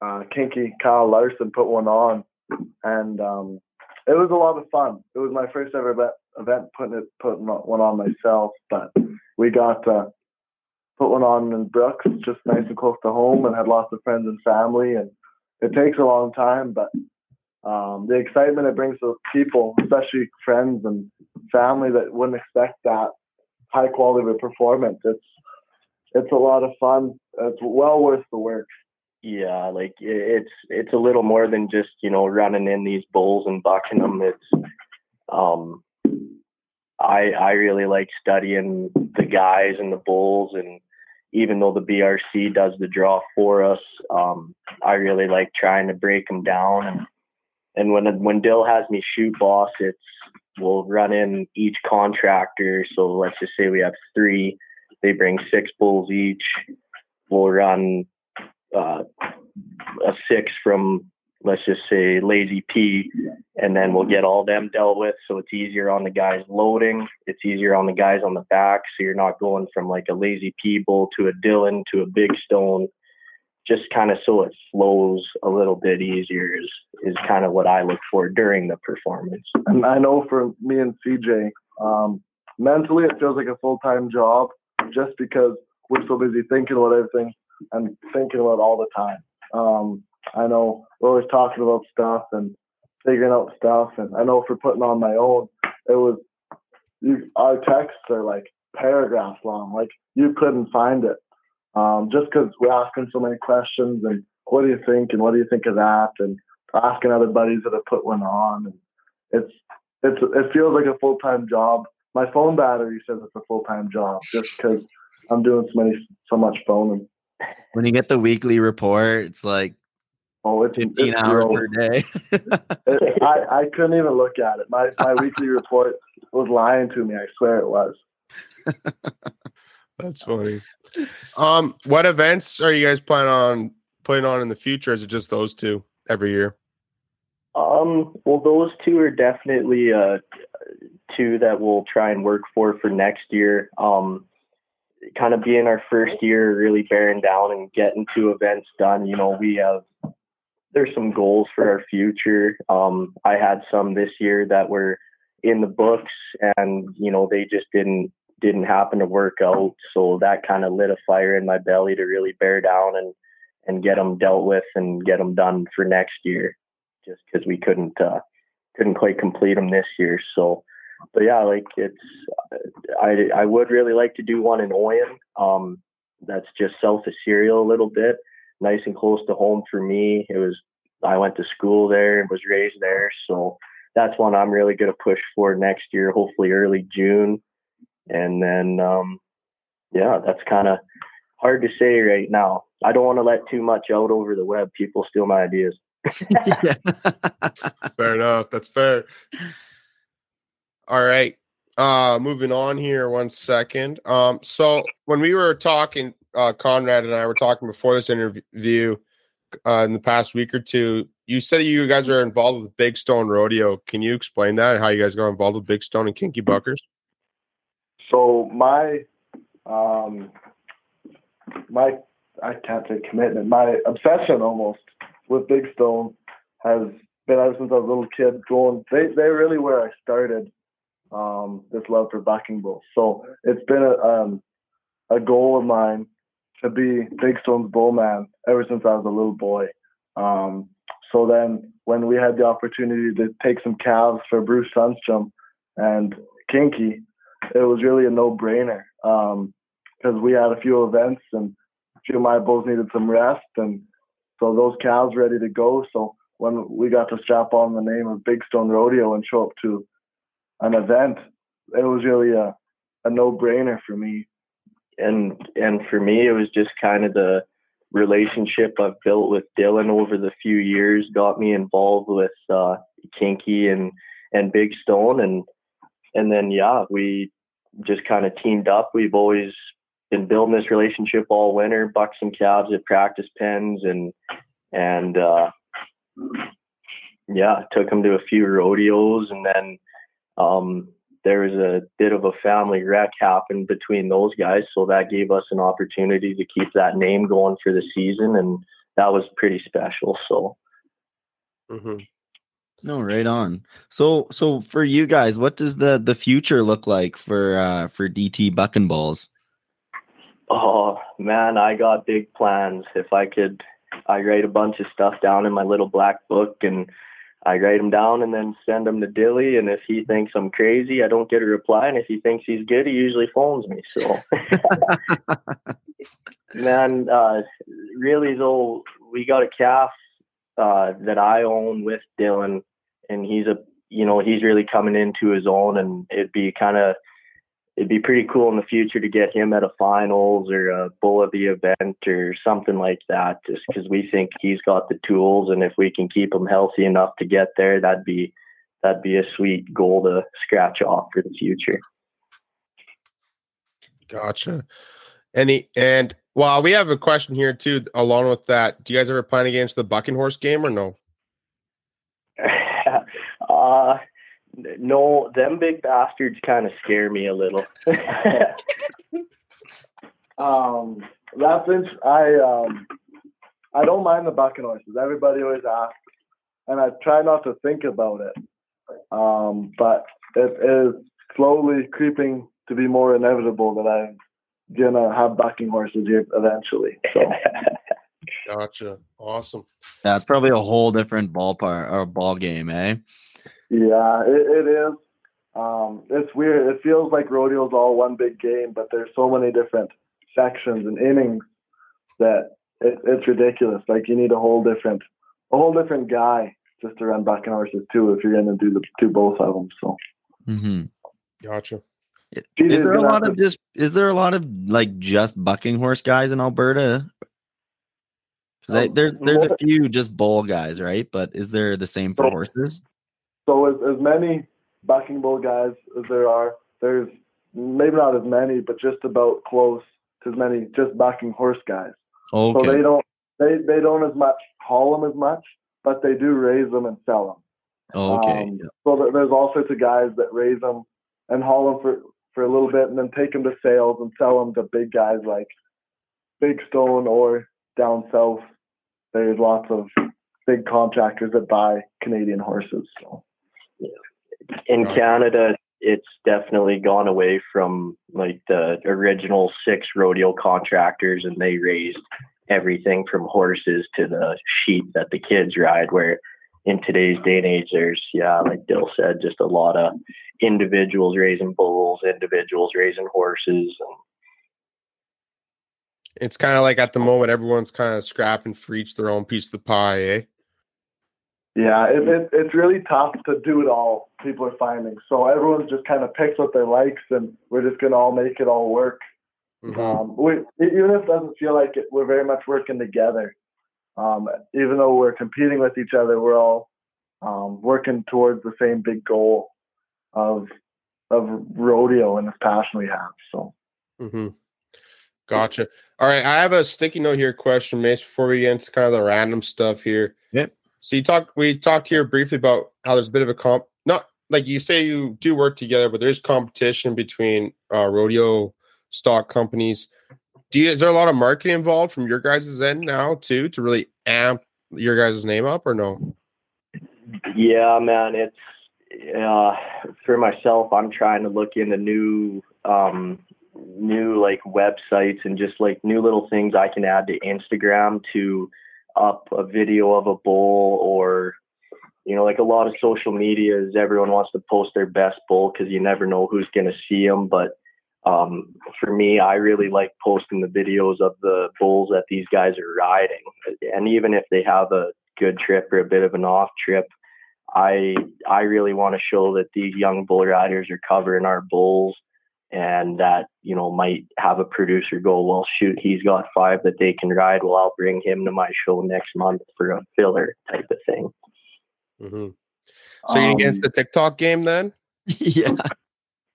uh, Kinky Kyle Larson put one on, and um, it was a lot of fun. It was my first ever event, putting it putting one on myself, but we got uh, put one on in Brooks, just nice and close to home, and had lots of friends and family. And it takes a long time, but um, the excitement it brings to people, especially friends and family that wouldn't expect that high quality of a performance, it's it's a lot of fun. It's well worth the work. Yeah, like it's it's a little more than just you know running in these bulls and bucking them. It's um, I I really like studying the guys and the bulls, and even though the BRC does the draw for us, um, I really like trying to break them down. And and when when Dill has me shoot boss, it's we'll run in each contractor. So let's just say we have three they bring six bulls each. We'll run uh, a six from let's just say lazy P, and then we'll get all them dealt with. So it's easier on the guys loading. It's easier on the guys on the back. So you're not going from like a lazy P bull to a Dylan to a big stone. Just kind of so it flows a little bit easier is is kind of what I look for during the performance. And I know for me and CJ, um, mentally it feels like a full time job just because we're so busy thinking about everything and thinking about all the time. Um, I know we're always talking about stuff and figuring out stuff, and I know for putting on my own, it was you, our texts are like paragraphs long. Like you couldn't find it, um, just because we're asking so many questions and what do you think and what do you think of that and asking other buddies that have put one on. And it's it's it feels like a full time job. My phone battery says it's a full time job just because I'm doing so many so much phoning. When you get the weekly report, it's like Oh, it's 15 it's hours gross. per day. It- [LAUGHS] I, I [LAUGHS] couldn't even look at it. My my weekly report was lying to me. I swear it was. [LAUGHS] That's funny. Um, what events are you guys planning on putting on in the future? Is it just those two every year? Um, well, those two are definitely uh, two that we'll try and work for for next year. Um, kind of being our first year, really bearing down and getting two events done. You know, we have there's some goals for our future. Um, I had some this year that were in the books, and you know they just didn't didn't happen to work out. So that kind of lit a fire in my belly to really bear down and and get them dealt with and get them done for next year just because we couldn't uh, couldn't quite complete them this year. So, but yeah, like it's I I would really like to do one in Oyen. Um, that's just south of Cereal a little bit, nice and close to home for me. It was I went to school there and was raised there, so that's one I'm really gonna push for next year, hopefully early June, and then um, yeah, that's kind of hard to say right now. I don't want to let too much out over the web. People steal my ideas. [LAUGHS] Fair enough. That's fair. All right. Uh moving on here one second. Um so when we were talking uh Conrad and I were talking before this interview uh in the past week or two, you said you guys are involved with Big Stone Rodeo. Can you explain that and how you guys got involved with Big Stone and Kinky Buckers? So my um my I can't say commitment, my obsession almost with Big Stone has been ever since I was a little kid going they they really where I started um this love for bucking bulls. So it's been a um a goal of mine to be Big Stone's bull man ever since I was a little boy. Um so then when we had the opportunity to take some calves for Bruce Sunstrom and Kinky, it was really a no-brainer because we had a few events and a few of my bulls needed some rest, and so those calves ready to go. So when we got to strap on the name of Big Stone Rodeo and show up to an event, it was really a a no-brainer for me. and and for me it was just kind of the relationship I've built with Dylan over the few years got me involved with uh Kinky and and Big Stone and and then yeah we just kind of teamed up we've always been building this relationship all winter bucks and calves at practice pens and and uh yeah took them to a few rodeos and then um there was a bit of a family wreck happened between those guys, so that gave us an opportunity to keep that name going for the season, and that was pretty special. So Mhm. no, right on. So so for you guys, what does the the future look like for uh for DT Bucking Bulls? Oh man, I got big plans. If I could, I write a bunch of stuff down in my little black book and I write him down and then send him to Dilly. And if he thinks I'm crazy, I don't get a reply. And if he thinks he's good, he usually phones me. So, [LAUGHS] man, uh, really though, we got a calf uh, that I own with Dylan, and he's a, you know, he's really coming into his own, and it'd be kind of it'd be pretty cool in the future to get him at a finals or a bull of the event or something like that just because we think he's got the tools and if we can keep him healthy enough to get there that'd be that'd be a sweet goal to scratch off for the future Gotcha. Any and well, we have a question here too, along with that. Do you guys ever plan against the bucking horse game or no? [LAUGHS] uh no them big bastards kind of scare me a little [LAUGHS] Um, that's I um, I don't mind the bucking horses. Everybody always asks, and I try not to think about it. Um, but it is slowly creeping to be more inevitable that I'm gonna have bucking horses here eventually. So [LAUGHS] Gotcha. Awesome. That's probably a whole different ballpark or ball game, eh? Yeah, it, it is. Um, it's weird. It feels like rodeo's all one big game, but there's so many different sections and innings that it, it's ridiculous. Like you need a whole different, a whole different guy just to run bucking horses too if you're going to do the do both of them. So mm-hmm. Gotcha. Is Geez, there a gonna lot of just is there a lot of like just bucking horse guys in Alberta? Because Um, there's there's a few just bull guys, right? But is there the same for horses? So as, as many backing bull guys as there are, there's maybe not as many, but just about close to as many just backing horse guys. Okay. So they don't they, they don't as much haul them as much, but they do raise them and sell them. okay. Um, so there's all sorts of guys that raise them and haul them for, for a little bit and then take them to sales and sell them to big guys like Big Stone or down south. There's lots of big contractors that buy Canadian horses. So. In Canada, it's definitely gone away from like the original six rodeo contractors, and they raised everything from horses to the sheep that the kids ride. Where in today's day and age, there's yeah, like Dill said, just a lot of individuals raising bulls, individuals raising horses. And It's kind of like at the moment everyone's kind of scrapping for each their own piece of the pie, eh? Yeah, it, it, it's really tough to do it all. People are finding so everyone's just kind of picks what they likes, and we're just gonna all make it all work. Mhm. Um, we, even if it doesn't feel like it, we're very much working together. Um, even though we're competing with each other, we're all um, working towards the same big goal of of rodeo and this passion we have. So Mm-hmm. Gotcha. All right. I have a sticky note here question, Mace, before we get into kind of the random stuff here. So you talked we talked here briefly about how there's a bit of a comp not like you say you do work together, but there's competition between uh, rodeo stock companies. Do you, is there a lot of marketing involved from your guys' end now too to really amp your guys' name up or no? Yeah, man, it's uh, for myself. I'm trying to look into new, um, new like websites and just like new little things I can add to Instagram to up a video of a bull or you know like a lot of social media is everyone wants to post their best bull because you never know who's going to see them but um, for me i really like posting the videos of the bulls that these guys are riding. And even if they have a good trip or a bit of an off trip I I really want to show that these young bull riders are covering our bulls and that, you know, might have a producer go, Well shoot, he's got five that they can ride, well I'll bring him to my show next month for a filler type of thing. Mm-hmm. So you get into um, the TikTok game then? [LAUGHS] yeah.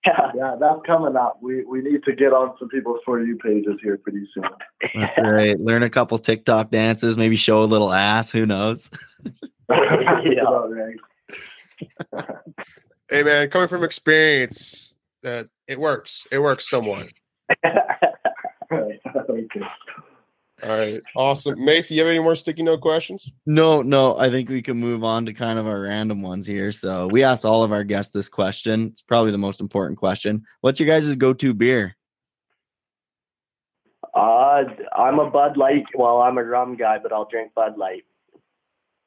Yeah. yeah, that's coming up. We we need to get on some people's for you pages here pretty soon. That's right. Learn a couple TikTok dances, maybe show a little ass. Who knows? [LAUGHS] That's Yeah. Hey man, coming from experience, that it works. It works somewhat. [LAUGHS] [LAUGHS] okay. All right, awesome. Macy, you have any more sticky note questions? No, no. I think we can move on to kind of our random ones here. So we asked all of our guests this question. It's probably the most important question. What's your guys' go-to beer? uh I'm a Bud Light well, I'm a rum guy, but I'll drink Bud Light.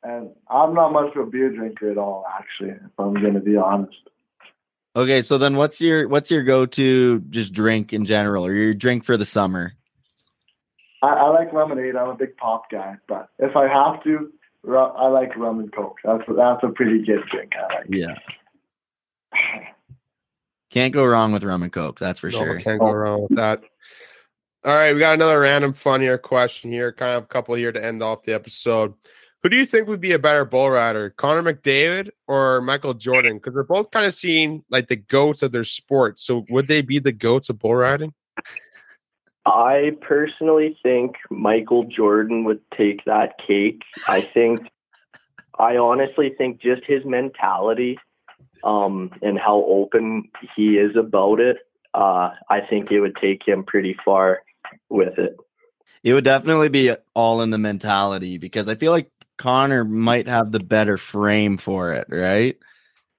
And I'm not much of a beer drinker at all, actually, if I'm gonna be honest. Okay, so then what's your what's your go-to just drink in general, or your drink for the summer? I, I like lemonade. I'm a big pop guy, but if I have to, ru- I like rum and coke. That's that's a pretty good drink. I like. Yeah. Can't go wrong with rum and coke, that's for No, sure. Can't go wrong with that. All right, we got another random funnier question here, kind of a couple here to end off the episode. Who do you think would be a better bull rider, Connor McDavid or Michael Jordan? Because they're both kind of seen like the goats of their sport. So would they be the goats of bull riding? I personally think Michael Jordan would take that cake. I think, I honestly think just his mentality um, and how open he is about it, uh, I think it would take him pretty far with it. It would definitely be all in the mentality because I feel like Connor might have the better frame for it, right?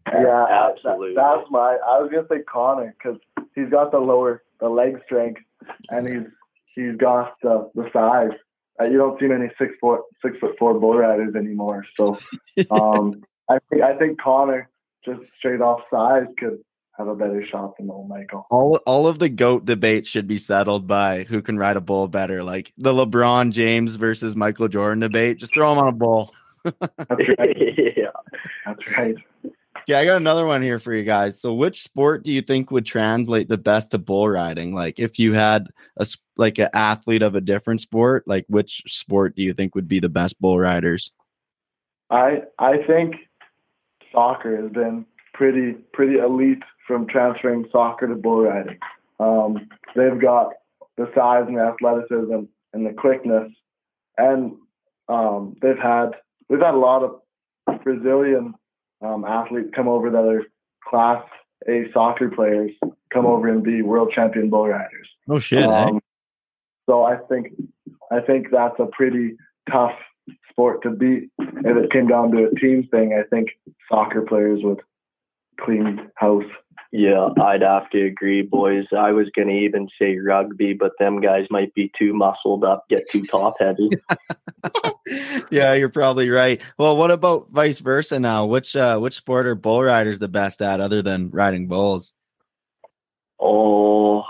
Yeah, that- absolutely. that's my. I was gonna say Connor because he's got the lower, the leg strength, and he's he's got the the size. Uh, you don't see many six foot six foot four bull riders anymore. So, [LAUGHS] um, I think I think Connor just straight off size could have a better shot than old Michael. all all of the goat debates should be settled by who can ride a bull better. Like the LeBron James versus Michael Jordan debate. Just throw him on a bull. [LAUGHS] That's right. [LAUGHS] yeah. That's right. Yeah, I got another one here for you guys. So, which sport do you think would translate the best to bull riding? Like, if you had a like an athlete of a different sport, like which sport do you think would be the best bull riders? I I think soccer has been pretty pretty elite from transferring soccer to bull riding. Um, they've got the size and the athleticism and the quickness, and um, they've had we've had a lot of Brazilian um, athletes come over that are class A soccer players come over and be world champion bull riders. Oh shit! eh? Um, so I think I think that's a pretty tough sport to beat. If it came down to a team thing, I think soccer players would clean house. Yeah, I'd have to agree, boys. I was gonna even say rugby, but them guys might be too muscled up, get too top heavy. [LAUGHS] yeah, you're probably right. Well, what about vice versa now? Which uh which sport are bull riders the best at other than riding bulls? oh,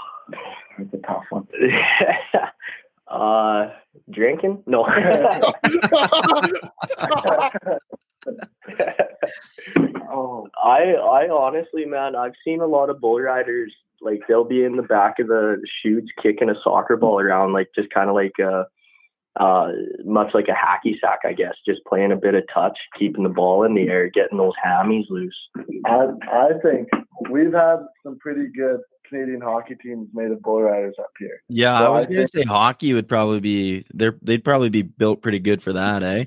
That's a tough one. [LAUGHS] uh, drinking? No. [LAUGHS] oh, [LAUGHS] I I honestly, man, I've seen a lot of bull riders like they'll be in the back of the chutes kicking a soccer ball around, like just kind of like a, uh, much like a hacky sack, I guess, just playing a bit of touch, keeping the ball in the air, getting those hammies loose. I I think we've had some pretty good Canadian hockey teams made of bull riders up here. Yeah, I Well, was I gonna say hockey would probably be they're they'd probably be built pretty good for that, eh?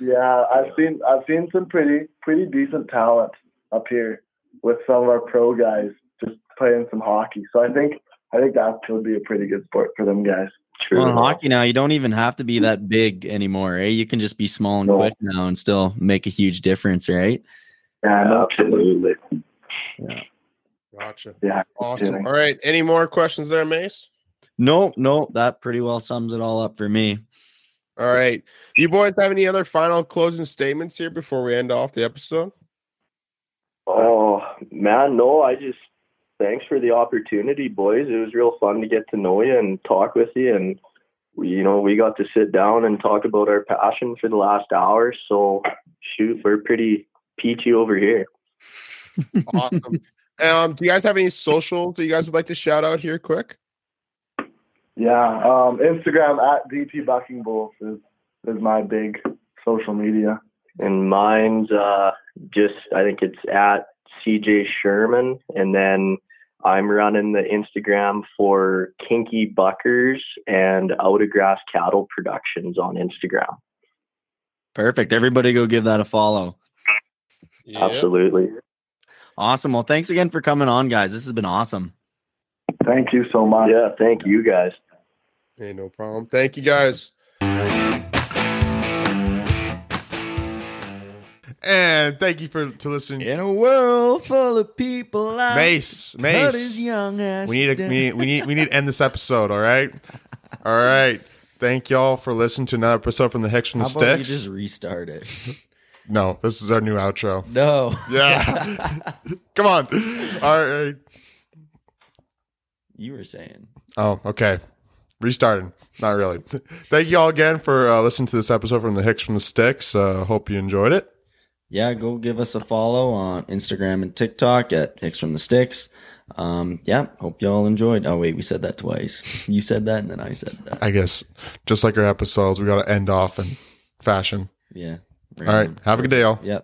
Yeah, I've seen I've seen some pretty pretty decent talent up here with some of our pro guys just playing some hockey. So I think I think that would be a pretty good sport for them guys. True. Well, in hockey now, you don't even have to be that big anymore, eh? You can just be small and No. quick now and still make a huge difference, right? Yeah, no, Absolutely. Gotcha. Yeah, Awesome. All right. Any more questions there, Mace? No, no, that pretty well sums it all up for me. All right. You boys have any other final closing statements here before we end off the episode? Oh man, no, I just thanks for the opportunity, boys. It was real fun to get to know you and talk with you and we you know, we got to sit down and talk about our passion for the last hour. So shoot, we're pretty peachy over here. [LAUGHS] Awesome. um, do you guys have any socials that you guys would like to shout out here quick? Yeah. Um, Instagram at DT Bucking Bulls is is my big social media. And mine's uh just I think it's at CJ Sherman and then I'm running the Instagram for Kinky Buckers and Out of Grass Cattle Productions on Instagram. Perfect. Everybody go give that a follow. Absolutely. Awesome. Well, thanks again for coming on, guys. This has been awesome. Thank you so much. Yeah, thank you guys. Hey, no problem. Thank you guys. And thank you for to listening. In a world full of people like Mace, cut his Mace. young ass We need to we, we need we need to end this episode, all right? All right. Thank y'all for listening to another episode from the Hicks from the How about you Sticks. just restart it? No, this is our new outro. No. Yeah. [LAUGHS] Come on. All right. you were saying. Oh, okay. Restarting. Not really. [LAUGHS] Thank you all again for uh, listening to this episode from the Hicks from the Sticks. Uh, hope you enjoyed it. Yeah, go give us a follow on Instagram and TikTok at Hicks from the Sticks. Um, yeah, hope y'all enjoyed. Oh wait, we said that twice. [LAUGHS] You said that and then I said that. I guess just like our episodes, we got to end off in fashion. Yeah. All right. Have a good day, y'all. Yep.